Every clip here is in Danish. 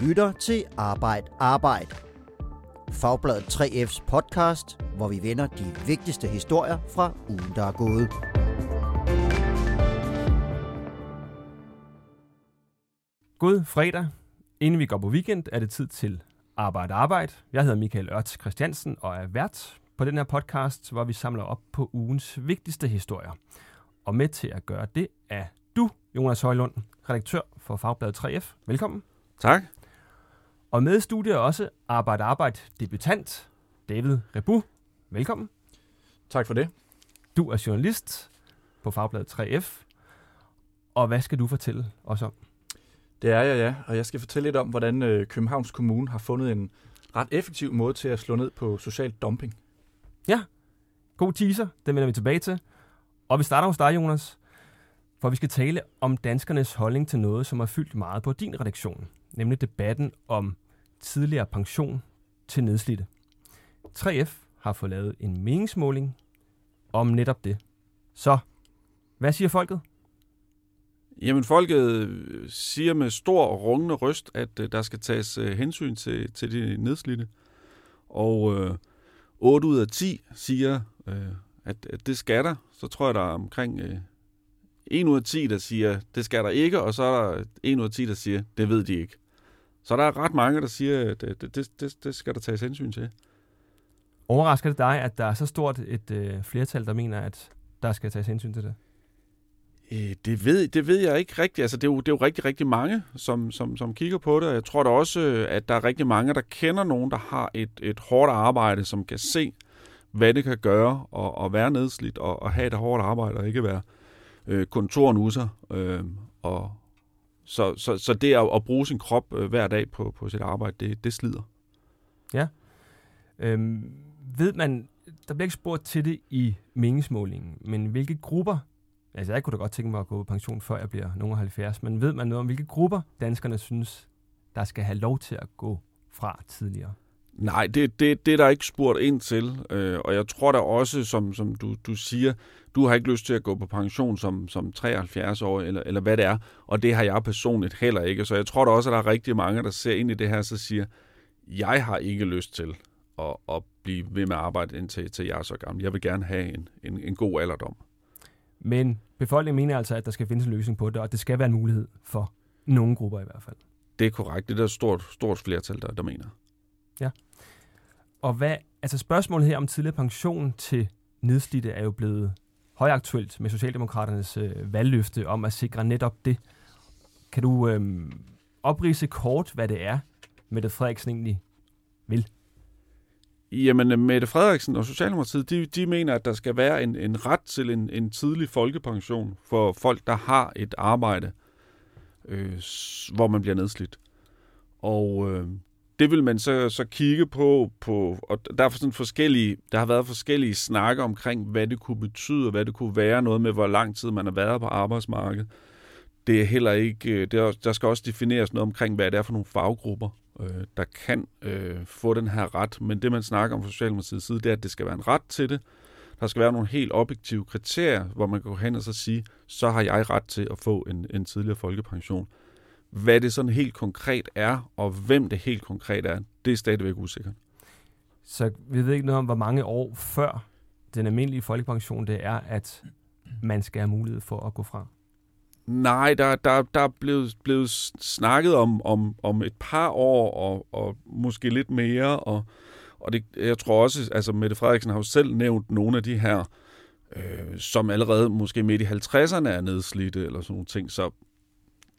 lytter til Arbejd Arbejd. Fagbladet 3F's podcast, hvor vi vender de vigtigste historier fra ugen, der er gået. God fredag. Inden vi går på weekend, er det tid til Arbejde Arbejde. Jeg hedder Michael Ørts Christiansen og er vært på den her podcast, hvor vi samler op på ugens vigtigste historier. Og med til at gøre det er du, Jonas Højlund, redaktør for Fagbladet 3F. Velkommen. Tak. Og med i studiet er også Arbejde Arbejde debutant David Rebu. Velkommen. Tak for det. Du er journalist på Fagbladet 3F. Og hvad skal du fortælle os om? Det er jeg, ja. Og jeg skal fortælle lidt om, hvordan øh, Københavns Kommune har fundet en ret effektiv måde til at slå ned på social dumping. Ja, god teaser. Den vender vi tilbage til. Og vi starter hos dig, Jonas. For vi skal tale om danskernes holdning til noget, som har fyldt meget på din redaktion. Nemlig debatten om tidligere pension til nedslidte. 3F har fået lavet en meningsmåling om netop det. Så, hvad siger folket? Jamen, folket siger med stor og rungende røst, at øh, der skal tages øh, hensyn til, til de nedslidte. Og øh, 8 ud af 10 siger, øh, at, at det skal der. Så tror jeg, der er omkring øh, 1 ud af 10, der siger, det skal der ikke, og så er der 1 ud af 10, der siger, det ved de ikke. Så der er ret mange, der siger, at det, det, det, det skal der tages hensyn til. Overrasker det dig, at der er så stort et øh, flertal, der mener, at der skal tages hensyn til det? Øh, Det ved, det ved jeg ikke rigtigt. Altså, det, er jo, det er jo rigtig, rigtig mange, som, som, som kigger på det. Jeg tror da også, at der er rigtig mange, der kender nogen, der har et, et hårdt arbejde, som kan se, hvad det kan gøre at, at være nedslidt og at have et hårdt arbejde og ikke være øh, Øh, kontornusser. Øh, og så, så, så det at, at bruge sin krop øh, hver dag på, på sit arbejde, det, det slider. Ja. Øhm, ved man, der bliver ikke spurgt til det i meningsmålingen, men hvilke grupper, altså jeg kunne da godt tænke mig at gå på pension, før jeg bliver nogen 70, men ved man noget om, hvilke grupper danskerne synes, der skal have lov til at gå fra tidligere? Nej, det, det, det er der ikke spurgt ind til, øh, og jeg tror da også, som, som du, du siger, du har ikke lyst til at gå på pension som, som 73 år, eller, eller hvad det er, og det har jeg personligt heller ikke. Så jeg tror da også, at der er rigtig mange, der ser ind i det her, så siger, jeg har ikke lyst til at, at blive ved med at arbejde indtil til jeg er så gammel. Jeg vil gerne have en, en, en god alderdom. Men befolkningen mener altså, at der skal findes en løsning på det, og det skal være en mulighed for nogle grupper i hvert fald. Det er korrekt. Det er der et stort, stort flertal, der, der mener. Ja. Og hvad, altså spørgsmålet her om tidligere pension til nedslidte er jo blevet højaktuelt med Socialdemokraternes øh, valgløfte om at sikre netop det. Kan du øh, oprise kort, hvad det er, Mette Frederiksen egentlig vil? Jamen, øh, Mette Frederiksen og Socialdemokratiet, de, de mener, at der skal være en, en ret til en, en tidlig folkepension for folk, der har et arbejde, øh, hvor man bliver nedslidt. Og øh, det vil man så, så kigge på, på, og der er sådan forskellige, der har været forskellige snakker omkring, hvad det kunne betyde, og hvad det kunne være, noget med, hvor lang tid man har været på arbejdsmarkedet. Det er heller ikke, øh, det er, der skal også defineres noget omkring, hvad det er for nogle faggrupper, øh, der kan øh, få den her ret. Men det, man snakker om fra Socialdemokratiets side, det er, at det skal være en ret til det. Der skal være nogle helt objektive kriterier, hvor man kan gå hen og så sige, så har jeg ret til at få en, en tidligere folkepension. Hvad det sådan helt konkret er, og hvem det helt konkret er, det er stadigvæk usikkert. Så vi ved ikke noget om, hvor mange år før den almindelige folkepension det er, at man skal have mulighed for at gå fra. Nej, der, der, der er blevet, blevet snakket om, om, om et par år, og, og måske lidt mere, og, og det, jeg tror også, altså Mette Frederiksen har jo selv nævnt nogle af de her, øh, som allerede måske midt i 50'erne er nedslidte, eller sådan nogle ting, så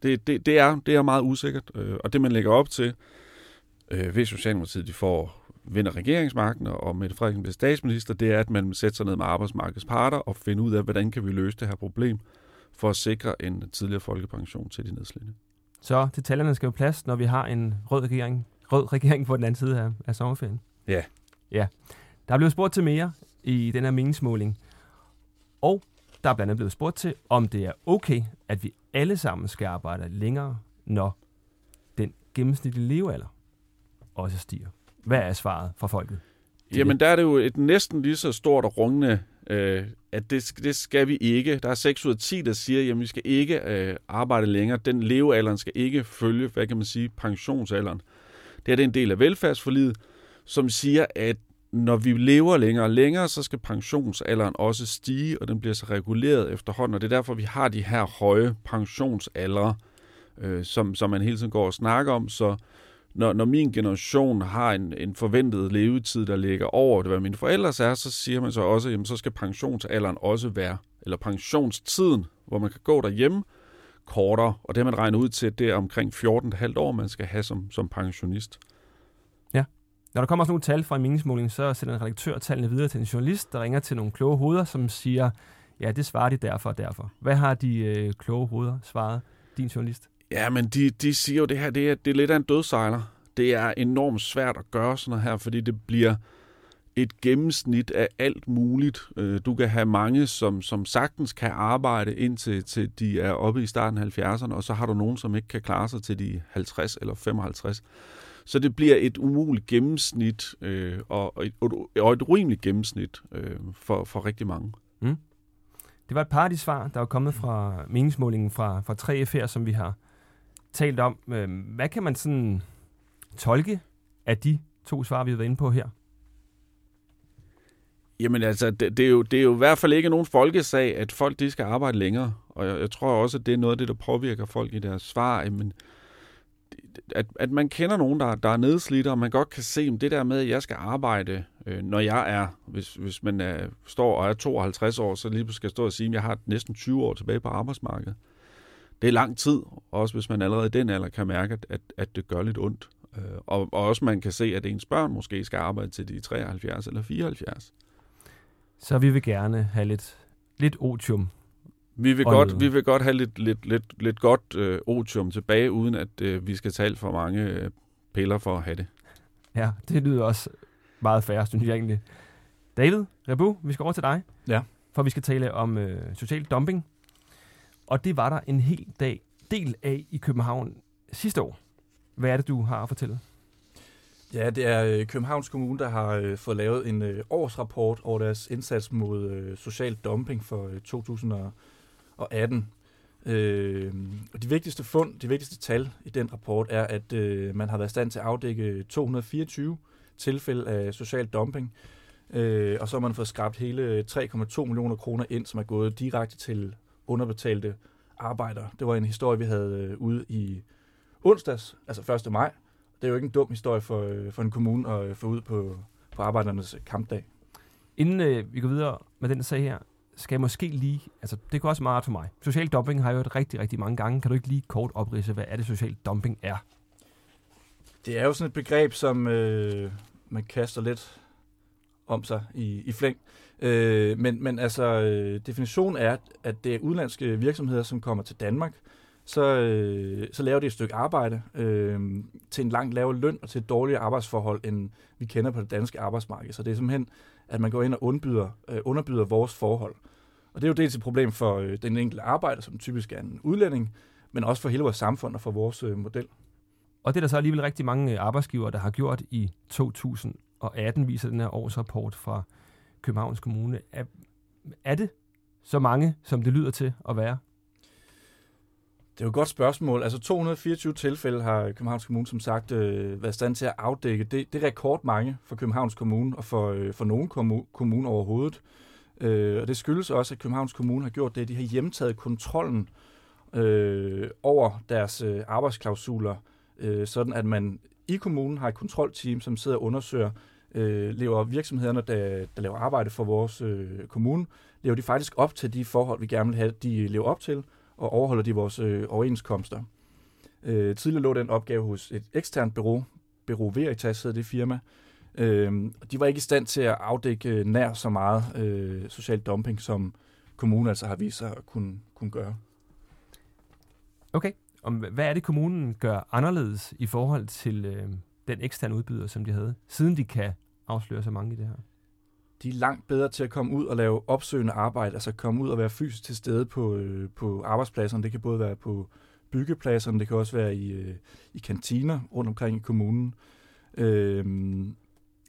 det, det, det, er, det er meget usikkert, øh, og det man lægger op til, øh, hvis Socialdemokratiet de får vinder regeringsmagten, og Mette Frederiksen bliver statsminister, det er, at man sætter sig ned med arbejdsmarkedets parter og finder ud af, hvordan kan vi løse det her problem, for at sikre en tidligere folkepension til de nedslidte. Så detaljerne skal jo plads, når vi har en rød regering, rød regering på den anden side af, af sommerferien. Ja. Ja. Der er blevet spurgt til mere i den her meningsmåling. Og der er blandt andet blevet spurgt til, om det er okay, at vi alle sammen skal arbejde længere, når den gennemsnitlige levealder også stiger. Hvad er svaret fra folket? Jamen, der er det jo et næsten lige så stort og rungende øh, at det, det skal vi ikke. Der er 6 ud af 10, der siger, at vi skal ikke øh, arbejde længere. Den levealderen skal ikke følge, hvad kan man sige, pensionsalderen. Det er det en del af velfærdsforliget, som siger, at når vi lever længere og længere, så skal pensionsalderen også stige, og den bliver så reguleret efterhånden, og det er derfor, vi har de her høje pensionsaldre, øh, som, som man hele tiden går og snakker om, så når, når min generation har en, en forventet levetid, der ligger over det, hvad mine forældres er, så siger man så også, jamen så skal pensionsalderen også være, eller pensionstiden, hvor man kan gå derhjemme, kortere, og det man regner ud til, det er omkring 14,5 år, man skal have som, som pensionist. Når der kommer sådan nogle tal fra en meningsmåling, så sender en redaktør tallene videre til en journalist, der ringer til nogle kloge hoveder, som siger, ja, det svarer de derfor og derfor. Hvad har de øh, kloge hoveder svaret, din journalist? Ja, men de, de siger jo, det her det er, det er lidt af en dødsejler. Det er enormt svært at gøre sådan noget her, fordi det bliver et gennemsnit af alt muligt. Øh, du kan have mange, som, som sagtens kan arbejde indtil til de er oppe i starten af 70'erne, og så har du nogen, som ikke kan klare sig til de 50 eller 55. Så det bliver et umuligt gennemsnit, øh, og, et, og et urimeligt gennemsnit øh, for, for rigtig mange. Mm. Det var et par af de svar, der var kommet fra meningsmålingen fra, fra 3F her, som vi har talt om. Øh, hvad kan man sådan tolke af de to svar, vi har været inde på her? Jamen altså, det, det, er jo, det er jo i hvert fald ikke nogen folkesag, at folk de skal arbejde længere. Og jeg, jeg tror også, at det er noget af det, der påvirker folk i deres svar. Jamen, at, at man kender nogen, der, der er nedslidte, og man godt kan se, at det der med, at jeg skal arbejde, øh, når jeg er, hvis, hvis man er, står og er 52 år, så lige skal jeg stå og sige, at jeg har næsten 20 år tilbage på arbejdsmarkedet. Det er lang tid, også hvis man allerede i den alder kan mærke, at, at, at det gør lidt ondt. Øh, og, og også man kan se, at ens børn måske skal arbejde til de 73 eller 74. Så vi vil gerne have lidt, lidt otium vi vil, godt, vi vil godt have lidt, lidt, lidt, lidt godt øh, otium tilbage, uden at øh, vi skal tale for mange øh, piller for at have det. Ja, det lyder også meget færre, synes jeg egentlig. David, Rebu, vi skal over til dig. Ja. For vi skal tale om øh, social dumping. Og det var der en hel dag del af i København sidste år. Hvad er det, du har at fortælle? Ja, det er øh, Københavns Kommune, der har øh, fået lavet en øh, årsrapport over deres indsats mod øh, social dumping for øh, 2000 og 18. Øh, og de vigtigste fund, de vigtigste tal i den rapport er, at øh, man har været i stand til at afdække 224 tilfælde af social dumping, øh, og så har man fået skrabt hele 3,2 millioner kroner ind, som er gået direkte til underbetalte arbejdere. Det var en historie, vi havde øh, ude i onsdags, altså 1. maj. Det er jo ikke en dum historie for, øh, for en kommune at øh, få ud på, på arbejdernes kampdag. Inden øh, vi går videre med den sag her, skal jeg måske lige, altså det går også meget for mig. Social dumping har jeg hørt rigtig, rigtig mange gange. Kan du ikke lige kort oprise, hvad er det social dumping er? Det er jo sådan et begreb, som øh, man kaster lidt om sig i, i flæng. Øh, men, men altså, øh, definitionen er, at det er udenlandske virksomheder, som kommer til Danmark, så, øh, så laver de et stykke arbejde øh, til en langt lavere løn og til et dårligere arbejdsforhold, end vi kender på det danske arbejdsmarked. Så det er simpelthen, at man går ind og underbyder, øh, underbyder vores forhold. Og det er jo dels et problem for øh, den enkelte arbejder, som typisk er en udlænding, men også for hele vores samfund og for vores øh, model. Og det er der så alligevel rigtig mange arbejdsgiver, arbejdsgivere, der har gjort i 2018, viser den her årsrapport fra Københavns Kommune. Er, er det så mange, som det lyder til at være? Det er jo et godt spørgsmål. Altså 224 tilfælde har Københavns Kommune som sagt øh, været i stand til at afdække. Det, det er rekordmange for Københavns Kommune og for, øh, for nogen kommune overhovedet. Øh, og det skyldes også, at Københavns Kommune har gjort det, at de har hjemtaget kontrollen øh, over deres øh, arbejdsklausuler, øh, sådan at man i kommunen har et kontrolteam, som sidder og undersøger, øh, lever virksomhederne, der, der laver arbejde for vores øh, kommune, lever de faktisk op til de forhold, vi gerne vil have, de lever op til, og overholder de vores øh, overenskomster. Øh, tidligere lå den opgave hos et eksternt bureau, Bureau Veritas hed det firma, Øh, de var ikke i stand til at afdække nær så meget øh, social dumping, som kommunen altså har vist sig at kunne, kunne gøre. Okay. Om, hvad er det, kommunen gør anderledes i forhold til øh, den eksterne udbyder, som de havde, siden de kan afsløre så mange i det her? De er langt bedre til at komme ud og lave opsøgende arbejde, altså komme ud og være fysisk til stede på, øh, på arbejdspladserne. Det kan både være på byggepladserne, det kan også være i, øh, i kantiner rundt omkring i kommunen. Øh,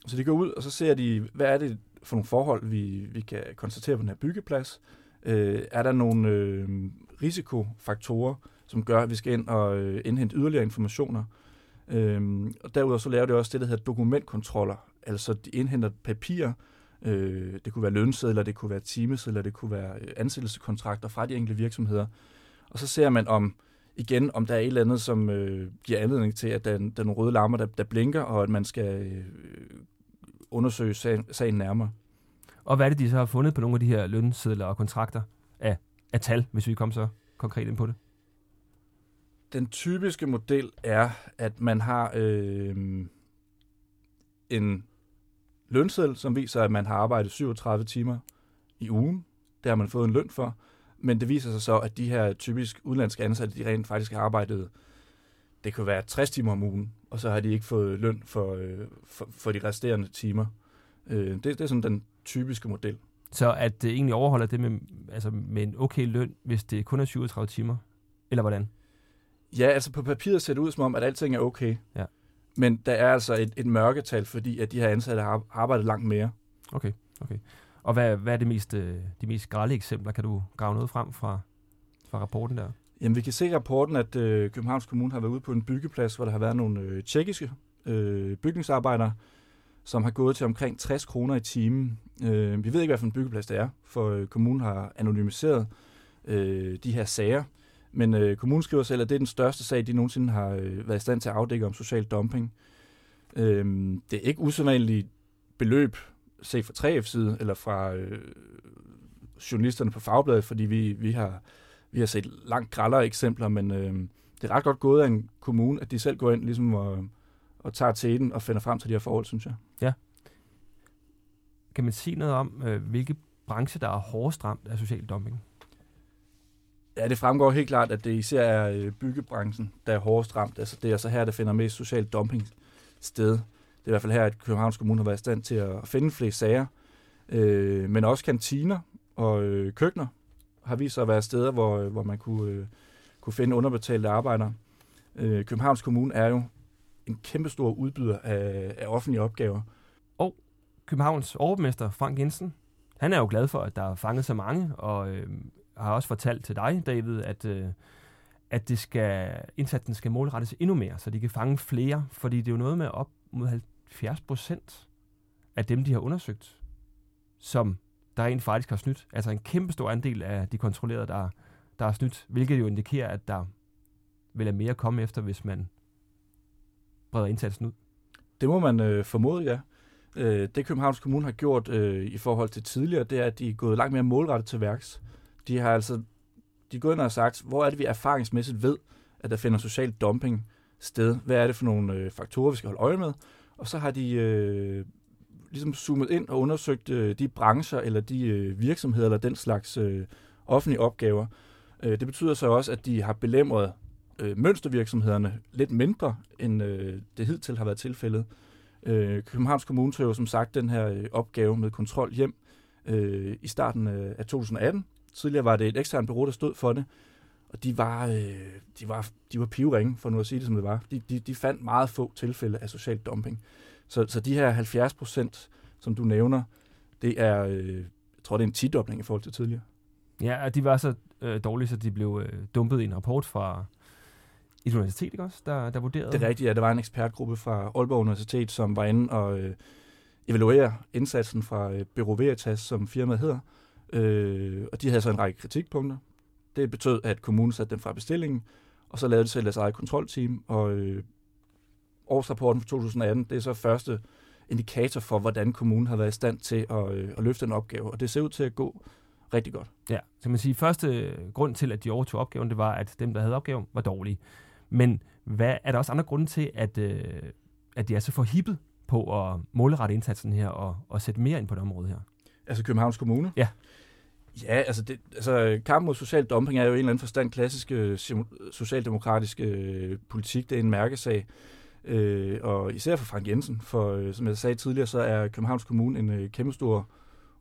så de går ud, og så ser de, hvad er det, for nogle forhold, vi, vi kan konstatere på den her byggeplads? Øh, er der nogle øh, risikofaktorer, som gør, at vi skal ind og øh, indhente yderligere informationer? Øh, og derudover så laver det også det, der hedder dokumentkontroller. Altså de indhenter papirer, øh, det kunne være lønsedler, det kunne være timesedler, det kunne være øh, ansættelseskontrakter fra de enkelte virksomheder. Og så ser man om, igen, om der er et eller andet, som øh, giver anledning til, at der, der er nogle røde lamper, der, der blinker, og at man skal øh, undersøge sagen, sagen nærmere. Og hvad er det, de så har fundet på nogle af de her lønsedler og kontrakter af, af tal, hvis vi kommer så konkret ind på det? Den typiske model er, at man har øh, en lønseddel, som viser, at man har arbejdet 37 timer i ugen. Det har man fået en løn for. Men det viser sig så, at de her typisk udenlandske ansatte, de rent faktisk har arbejdet, det kunne være 60 timer om ugen, og så har de ikke fået løn for, øh, for, for de resterende timer. Øh, det, det er sådan den typiske model. Så at det egentlig overholder det med, altså med en okay løn, hvis det kun er 37 timer? Eller hvordan? Ja, altså på papiret ser det ud som om, at alting er okay. Ja. Men der er altså et, et mørketal, fordi at de her ansatte har arbejdet langt mere. Okay, okay. Og hvad, hvad er det mest, øh, de mest grælde eksempler? Kan du grave noget frem fra, fra rapporten der? Jamen, vi kan se i rapporten, at øh, Københavns Kommune har været ude på en byggeplads, hvor der har været nogle øh, tjekkiske øh, bygningsarbejdere, som har gået til omkring 60 kroner i timen. Øh, vi ved ikke, hvad for en byggeplads det er, for øh, kommunen har anonymiseret øh, de her sager. Men øh, kommunen skriver selv, at det er den største sag, de nogensinde har øh, været i stand til at afdække om social dumping. Øh, det er ikke usædvanligt beløb, set fra 3F side, eller fra øh, journalisterne på Fagbladet, fordi vi, vi, har, vi har set langt grællere eksempler, men øh, det er ret godt gået af en kommune, at de selv går ind ligesom og, og tager til den og finder frem til de her forhold, synes jeg. Ja. Kan man sige noget om, øh, hvilke brancher, der er hårdest ramt af social dumping? Ja, det fremgår helt klart, at det især er øh, byggebranchen, der er hårdest ramt. Altså, det er så her, der finder mest social dumping sted. Det er i hvert fald her, at Københavns Kommune har været i stand til at finde flere sager. Øh, men også kantiner og øh, køkkener har vist sig at være steder, hvor, øh, hvor man kunne, øh, kunne finde underbetalte arbejdere. Øh, Københavns Kommune er jo en kæmpestor udbyder af, af offentlige opgaver. Og Københavns overborgmester Frank Jensen, han er jo glad for, at der er fanget så mange, og øh, har også fortalt til dig, David, at, øh, at det skal, indsatsen skal målrettes endnu mere, så de kan fange flere, fordi det er jo noget med op mod 70 procent af dem, de har undersøgt, som der rent faktisk har snydt. Altså en kæmpe stor andel af de kontrollerede, der, der har snydt, hvilket jo indikerer, at der vil er mere at komme efter, hvis man breder indsatsen ud. Det må man øh, formode, ja. Øh, det Københavns Kommune har gjort øh, i forhold til tidligere, det er, at de er gået langt mere målrettet til værks. De har altså de er gået ind og sagt, hvor er det, vi erfaringsmæssigt ved, at der finder social dumping sted? Hvad er det for nogle øh, faktorer, vi skal holde øje med? Og så har de øh, ligesom zoomet ind og undersøgt øh, de brancher eller de øh, virksomheder eller den slags øh, offentlige opgaver. Øh, det betyder så også, at de har belemret øh, mønstervirksomhederne lidt mindre, end øh, det hidtil har været tilfældet. Øh, Københavns Kommune tog jo som sagt den her øh, opgave med kontrol hjem øh, i starten øh, af 2018. Tidligere var det et eksternt bureau, der stod for det, og de var, øh, de var, de var pivringe, for nu at sige det, som det var. De, de, de fandt meget få tilfælde af social dumping. Så, så de her 70 procent, som du nævner, det er, øh, jeg tror, det er en tidobling i forhold til tidligere. Ja, og de var så øh, dårlige, så de blev øh, dumpet i en rapport fra et universitet, ikke også, der, der vurderede? Det er rigtigt, ja. Der var en ekspertgruppe fra Aalborg Universitet, som var inde og øh, evaluere indsatsen fra øh, Bureau Veritas, som firmaet hedder. Øh, Øh, og de havde så en række kritikpunkter. Det betød, at kommunen satte den fra bestillingen, og så lavede de selv deres eget kontrolteam, og øh, årsrapporten for 2018, det er så første indikator for, hvordan kommunen har været i stand til at, øh, at løfte en opgave, og det ser ud til at gå rigtig godt. Ja, så man sige, første grund til, at de overtog opgaven, det var, at dem, der havde opgaven, var dårlige. Men hvad, er der også andre grunde til, at, øh, at de er så forhippet på at målrette indsatsen her og, og sætte mere ind på det område her? Altså Københavns Kommune? Ja. Ja, altså, det, altså kampen mod social dumping er jo en eller anden forstand klassisk øh, socialdemokratisk øh, politik. Det er en mærkesag. Øh, og især for Frank Jensen, for øh, som jeg sagde tidligere, så er Københavns Kommune en øh, kæmpestor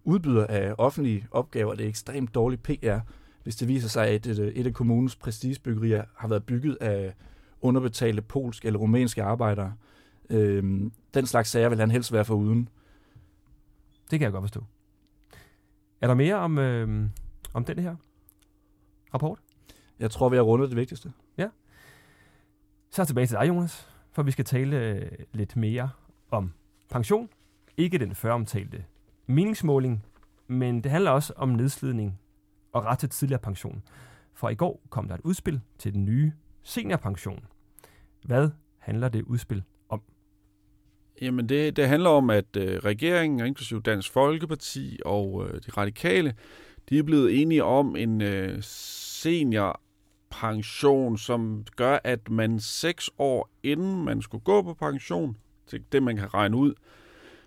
udbyder af offentlige opgaver. Det er ekstremt dårlig PR, hvis det viser sig, at et, øh, et af kommunens prestigebyggerier har været bygget af underbetalte polske eller rumænske arbejdere. Øh, den slags sager vil han helst være for uden. Det kan jeg godt forstå. Er der mere om, øh, om den her rapport? Jeg tror, vi har rundet det vigtigste. Så tilbage til dig, Jonas, for vi skal tale øh, lidt mere om pension. Ikke den før omtalte meningsmåling, men det handler også om nedslidning og ret til tidligere pension. For i går kom der et udspil til den nye seniorpension. Hvad handler det udspil? Jamen det, det handler om, at øh, regeringen, inklusive Dansk Folkeparti og øh, de radikale, de er blevet enige om en øh, seniorpension, som gør, at man seks år inden man skulle gå på pension, til det man kan regne ud,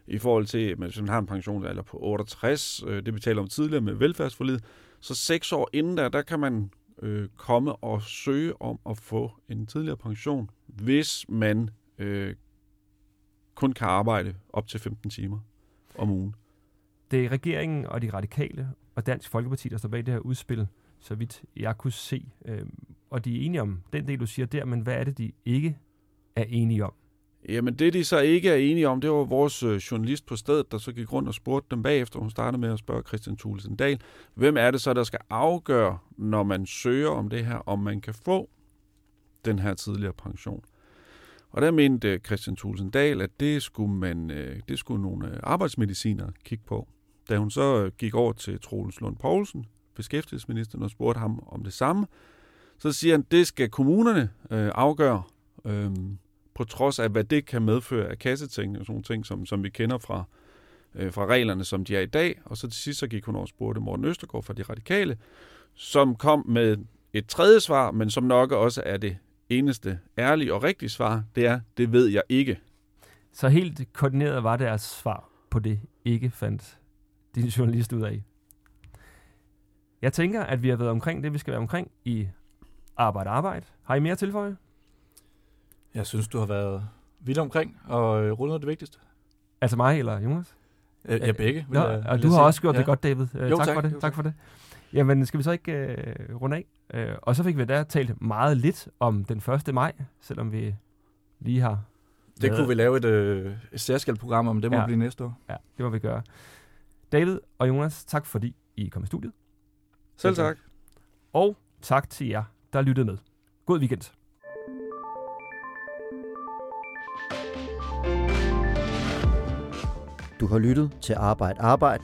i forhold til, at man har en pensionsalder på 68, øh, det betaler om tidligere med velfærdsforlid, så seks år inden der, der kan man øh, komme og søge om at få en tidligere pension, hvis man øh, kun kan arbejde op til 15 timer om ugen. Det er regeringen og de radikale og Dansk Folkeparti, der står bag det her udspil, så vidt jeg kunne se. Øh, og de er enige om den del, du siger der, men hvad er det, de ikke er enige om? Jamen det, de så ikke er enige om, det var vores øh, journalist på stedet, der så gik rundt og spurgte dem bagefter. Hun startede med at spørge Christian Thulesen Dahl, hvem er det så, der skal afgøre, når man søger om det her, om man kan få den her tidligere pension. Og der mente øh, Christian Thulsen Dahl, at det skulle, man, øh, det skulle nogle øh, arbejdsmediciner kigge på. Da hun så gik over til Troels Lund Poulsen, beskæftigelsesministeren, og spurgte ham om det samme, så siger han, det skal kommunerne øh, afgøre. Øh, på trods af, hvad det kan medføre af kasseting og sådan nogle ting, som, som vi kender fra, øh, fra reglerne, som de er i dag. Og så til sidst så gik hun over og spurgte Morten Østergaard fra De Radikale, som kom med et tredje svar, men som nok også er det eneste ærlige og rigtige svar, det er, det ved jeg ikke. Så helt koordineret var deres svar på det, ikke fandt din journalist ud af. Jeg tænker, at vi har været omkring det, vi skal være omkring i Arbejde Arbejde. Har I mere tilføje? Jeg synes, du har været vidt omkring og øh, rundet det vigtigste. Altså mig eller Jonas? Øh, ja, begge. Nå, jeg, og du har sige. også gjort ja. det godt, David. Øh, Jo, tak, tak. for det. Jo, tak tak. for det. Jamen, skal vi så ikke øh, runde af? Øh, og så fik vi da talt meget lidt om den 1. maj, selvom vi lige har... Det kunne vi lave et, øh, et særskilt program om, det må Ja. ja. blive næste år. Ja, det må vi gøre. David og Jonas, tak fordi I kom i studiet. Selv tak. Og tak til jer, der lyttede med. God weekend. Du har lyttet til Arbejde Arbejde.